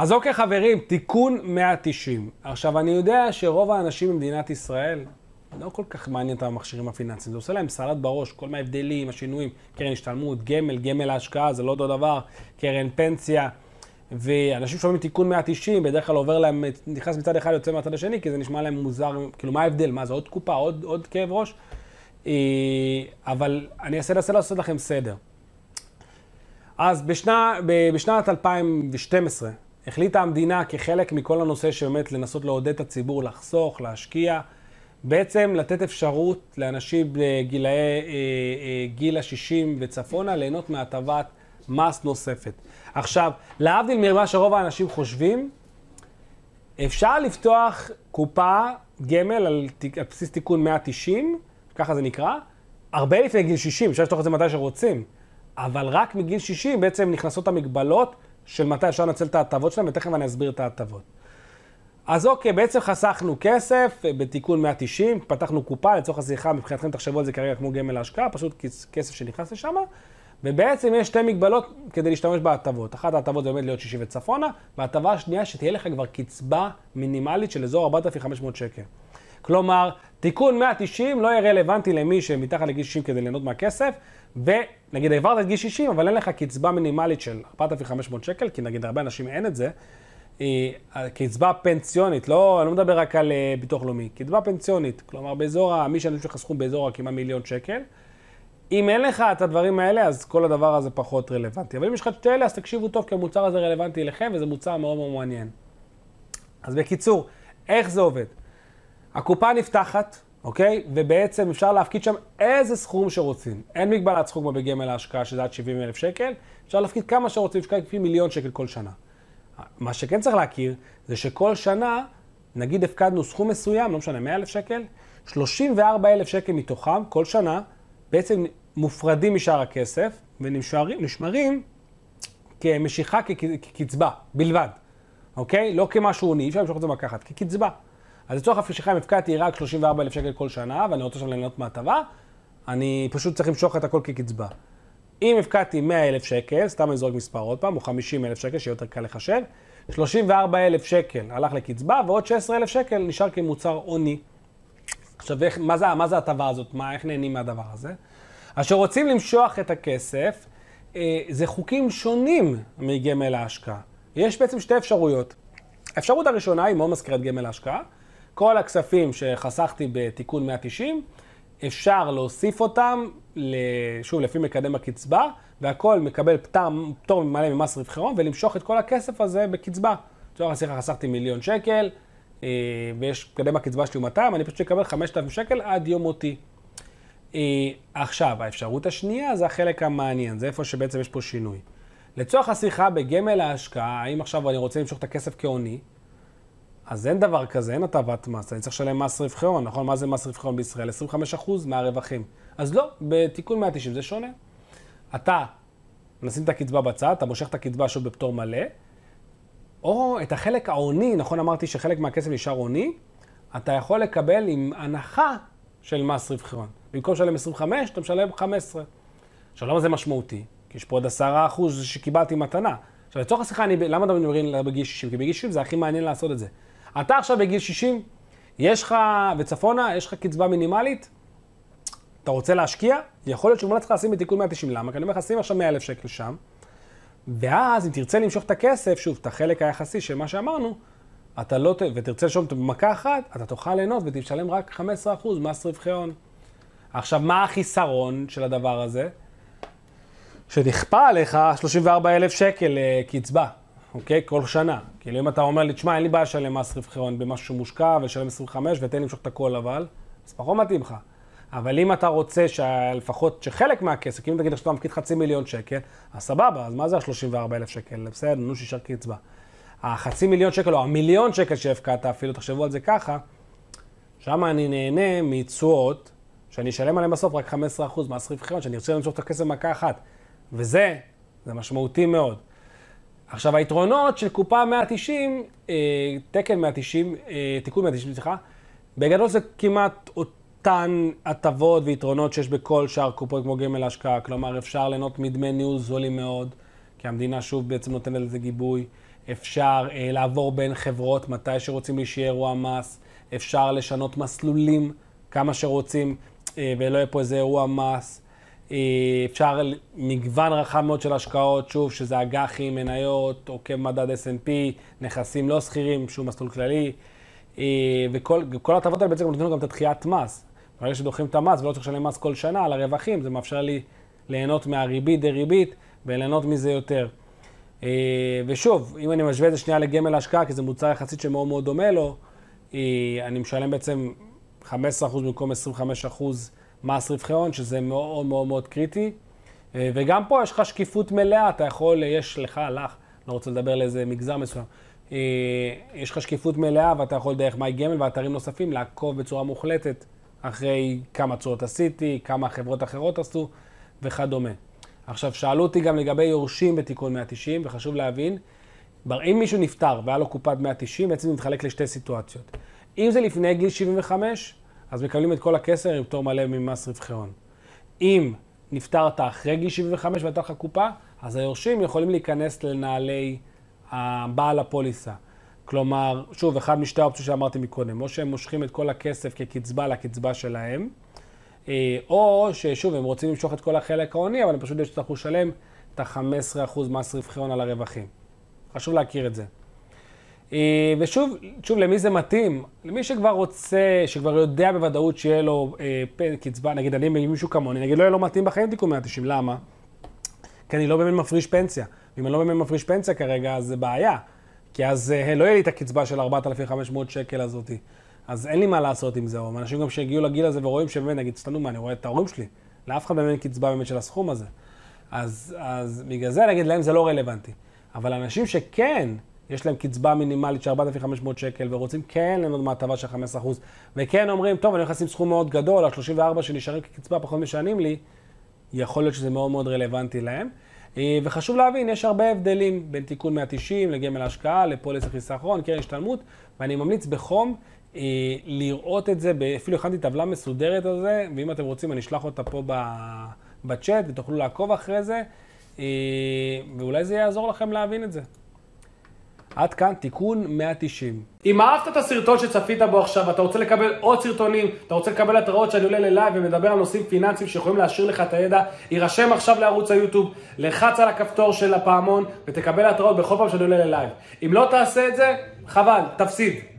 אז אוקיי חברים, תיקון 190. עכשיו, אני יודע שרוב האנשים במדינת ישראל, לא כל כך מעניין את המכשירים הפיננסיים, זה עושה להם סלט בראש, כל ההבדלים, השינויים, קרן השתלמות, גמל, גמל להשקעה, זה לא אותו דבר, קרן פנסיה. ואנשים שומעים תיקון 190, בדרך כלל עובר להם, נכנס מצד אחד, יוצא מהצד השני, כי זה נשמע להם מוזר, כאילו, מה ההבדל? מה זה, עוד קופה, עוד, עוד כאב ראש? אה, אבל אני אנסה לעשות לכם סדר. אז בשנה, בשנת 2012 החליטה המדינה כחלק מכל הנושא שבאמת לנסות לעודד את הציבור לחסוך, להשקיע, בעצם לתת אפשרות לאנשים בגילאי אה, אה, גיל ה-60 וצפונה ליהנות מהטבת מס נוספת. עכשיו, להבדיל ממה שרוב האנשים חושבים, אפשר לפתוח קופה גמל על, על בסיס תיקון 190, ככה זה נקרא, הרבה לפני גיל 60, אפשר לפתוח את זה מתי שרוצים, אבל רק מגיל 60 בעצם נכנסות המגבלות של מתי אפשר לנצל את ההטבות שלהם, ותכף אני אסביר את ההטבות. אז אוקיי, בעצם חסכנו כסף בתיקון 190, פתחנו קופה, לצורך השיחה, מבחינתכם תחשבו על זה כרגע כמו גמל להשקעה, פשוט כסף שנכנס לשם, ובעצם יש שתי מגבלות כדי להשתמש בהטבות. אחת ההטבות זה באמת להיות 60 וצפונה, וההטבה השנייה שתהיה לך כבר קצבה מינימלית של אזור 4,500 שקל. כלומר, תיקון 190 לא יהיה רלוונטי למי שמתחת לגיל 60 כדי ליהנות מהכסף, ונגיד העברת את גיל 60, אבל אין לך קצבה מינימלית של 4,500 שקל, כי נגיד הרבה אנשים אין את זה, קצבה פנסיונית, לא, אני לא מדבר רק על אה, ביטוח לאומי, קצבה פנסיונית, כלומר באזור, מי שאנשים שחסכו באזור כמעט מיליון שקל, אם אין לך את הדברים האלה, אז כל הדבר הזה פחות רלוונטי. אבל אם יש לך את אלה, אז תקשיבו טוב, כי המוצר הזה רלוונטי אליכם, וזה מוצר מאוד מאוד מעניין. אז בקיצור, איך זה עובד? הקופה נפתחת, אוקיי? ובעצם אפשר להפקיד שם איזה סכום שרוצים. אין מגבלת סכום כמו בגמל ההשקעה, שזה עד 70 אלף שקל. אפשר להפקיד כמה שרוצים, אפשר להפקיד מיליון שקל כל שנה. מה שכן צריך להכיר, זה שכל שנה, נגיד הפקדנו סכום מסוים, לא משנה, 100 אלף שקל, 34 אלף שקל מתוכם, כל שנה, בעצם מופרדים משאר הכסף ונשמרים כמשיכה כקצבה בלבד, אוקיי? לא כמשהו עוני, אי אפשר למשוך את זה לקחת, כקצבה. אז לצורך המשיכה, אם הפקדתי רק 34,000 שקל כל שנה, ואני רוצה עכשיו ליהנות מהטבה, אני פשוט צריך למשוך את הכל כקצבה. אם הפקדתי 100,000 שקל, סתם אני זורק מספר עוד פעם, או 50,000 שקל, שיהיה יותר קל לחשב, 34,000 שקל הלך לקצבה, ועוד 16,000 שקל נשאר כמוצר עוני. עכשיו, מה זה, מה זה ההטבה הזאת? מה, איך נהנים מהדבר הזה? אז כשרוצים למשוך את הכסף, אה, זה חוקים שונים מגמל ההשקעה. יש בעצם שתי אפשרויות. האפשרות הראשונה היא מאוד מזכירת גמל ההשקעה. כל הכספים שחסכתי בתיקון 190, אפשר להוסיף אותם, שוב, לפי מקדם הקצבה, והכל מקבל פטור, מלא ממס רווחי הון, ולמשוך את כל הכסף הזה בקצבה. לצורך השיחה חסכתי מיליון שקל, אה, ויש מקדם הקצבה שלי 200, אני פשוט אקבל 5,000 שקל עד יום מותי. אה, עכשיו, האפשרות השנייה זה החלק המעניין, זה איפה שבעצם יש פה שינוי. לצורך השיחה בגמל ההשקעה, האם עכשיו אני רוצה למשוך את הכסף כהוני, אז אין דבר כזה, אין הטבת מס, אני צריך לשלם מס רווחי הון, נכון? מה זה מס רווחי הון בישראל? 25% מהרווחים. אז לא, בתיקון 190 זה שונה. אתה, נשים את הקצבה בצד, אתה מושך את הקצבה שוב בפטור מלא, או את החלק העוני, נכון אמרתי שחלק מהכסף נשאר עוני, אתה יכול לקבל עם הנחה של מס רווחי הון. במקום לשלם 25, אתה משלם 15. עכשיו, למה זה משמעותי? כי יש פה עוד 10 אחוז שקיבלתי מתנה. עכשיו, לצורך השיחה, אני, למה אתה מדברים בגיל 60? כי בגיל 60 זה הכי מעניין לעשות את זה. אתה עכשיו בגיל 60, יש לך, וצפונה, יש לך קצבה מינימלית, אתה רוצה להשקיע, יכול להיות שמומלץ לך לשים בתיקון 190. למה? כי אני אומר לך, שים עכשיו 100 אלף שקל שם, ואז אם תרצה למשוך את הכסף, שוב, את החלק היחסי של מה שאמרנו, אתה לא, ותרצה לשאול אותו במכה אחת, אתה תוכל ליהנות ותשלם רק 15% מס רווחי הון. עכשיו, מה החיסרון של הדבר הזה? שנכפה עליך 34,000 שקל אה, קצבה, אוקיי? כל שנה. כאילו אם אתה אומר לי, תשמע, אין לי בעיה לשלם מס רווחי הון במשהו שמושקע ולשלם 25 ותן לי למשוך את הכל אבל, אז פחות מתאים לך. אבל אם אתה רוצה שלפחות, שחלק מהכסף, אם תגיד שאתה מפקיד חצי מיליון שקל, אז סבבה, אז מה זה ה-34,000 שקל? בסדר, נו שישר קצבה. החצי מיליון שקל או המיליון שקל שהפקדת אפילו, תחשבו על זה ככה, שם אני נהנה מתשואות שאני אשלם עליהם בסוף רק 15% מס רווחי הון, שאני ארצה למשוך את הכסף במכה אחת. וזה, זה משמעותי מאוד. עכשיו, היתרונות של קופה 190, אה, תקן 190, אה, תיקון 190, סליחה, בגדול זה כמעט אותן הטבות ויתרונות שיש בכל שאר קופות כמו גמל ההשקעה. כלומר, אפשר ליהנות מדמי ניהול זולים מאוד, כי המדינה שוב בעצם נותנת לזה גיבוי. אפשר אה, לעבור בין חברות מתי שרוצים שיהיה אירוע מס, אפשר לשנות מסלולים כמה שרוצים אה, ולא יהיה פה איזה אירוע מס. אה, אפשר מגוון רחב מאוד של השקעות, שוב, שזה אג"חים, מניות, עוקב מדד S&P, נכסים לא שכירים, שום מסלול כללי. אה, וכל ההטבות האלה בעצם נותנים גם את הדחיית מס. ברגע שדוחים את המס ולא צריך לשלם מס כל שנה על הרווחים, זה מאפשר לי ליהנות מהריבית דריבית וליהנות מזה יותר. ושוב, אם אני משווה את זה שנייה לגמל השקעה, כי זה מוצר יחסית שמאוד מאוד דומה לו, אני משלם בעצם 15% במקום 25% מס רווחי הון, שזה מאוד מאוד מאוד קריטי. אה, וגם פה יש לך שקיפות מלאה, אתה יכול, יש לך, לך, לא רוצה לדבר לאיזה מגזר מסוים, אה, יש לך שקיפות מלאה ואתה יכול דרך מי גמל ואתרים נוספים לעקוב בצורה מוחלטת אחרי כמה צורות עשיתי, כמה חברות אחרות עשו וכדומה. עכשיו, שאלו אותי גם לגבי יורשים בתיקון 190, וחשוב להבין, אם מישהו נפטר והיה לו קופת 190, בעצם זה מתחלק לשתי סיטואציות. אם זה לפני גיל 75, אז מקבלים את כל הכסר עם פטור מלא ממס רווחי הון. אם נפטרת אחרי גיל 75 והייתה לך קופה, אז היורשים יכולים להיכנס לנעלי בעל הפוליסה. כלומר, שוב, אחד משתי האופציות שאמרתי מקודם, או שהם מושכים את כל הכסף כקצבה לקצבה שלהם, אה, או ששוב, הם רוצים למשוך את כל החלק ההוני, אבל הם פשוט יצטרכו לשלם את ה-15% מס רווחי הון על הרווחים. חשוב להכיר את זה. אה, ושוב, שוב, למי זה מתאים? למי שכבר רוצה, שכבר יודע בוודאות שיהיה לו אה, קצבה, נגיד אני מישהו כמוני, נגיד לא יהיה לו מתאים בחיים תיקון 190, למה? כי אני לא באמת מפריש פנסיה. ואם אני לא באמת מפריש פנסיה כרגע, אז זה בעיה. כי אז אה, לא יהיה לי את הקצבה של 4,500 שקל הזאתי. אז אין לי מה לעשות עם זה. או אנשים גם שהגיעו לגיל הזה ורואים שבאמת, נגיד, סתנו מה, אני רואה את ההורים שלי. לאף אחד באמת קצבה באמת של הסכום הזה. אז, אז בגלל זה, נגיד, להם זה לא רלוונטי. אבל אנשים שכן יש להם קצבה מינימלית של 4,500 שקל, ורוצים כן ליהנות מהטבה של 15%, וכן אומרים, טוב, אני הולך לשים סכום מאוד גדול, ה-34 שנשארים כקצבה פחות משנים לי, יכול להיות שזה מאוד מאוד רלוונטי להם. אה, וחשוב להבין, יש הרבה הבדלים בין תיקון 190 לגמל השקעה, לפוליס החיסכון, קרן השתלמות, ואני ממליץ בחום אה, לראות את זה, אפילו הכנתי טבלה מסודרת על זה, ואם אתם רוצים אני אשלח אותה פה בצ'אט ותוכלו לעקוב אחרי זה, אה, ואולי זה יעזור לכם להבין את זה. עד כאן תיקון 190. אם אהבת את הסרטון שצפית בו עכשיו, אתה רוצה לקבל עוד סרטונים, אתה רוצה לקבל התראות שאני עולה ללייב ומדבר על נושאים פיננסיים שיכולים להשאיר לך את הידע, יירשם עכשיו לערוץ היוטיוב, לחץ על הכפתור של הפעמון ותקבל התראות בכל פעם שאני עולה ללייב. אם לא תעשה את זה, חבל, תפסיד.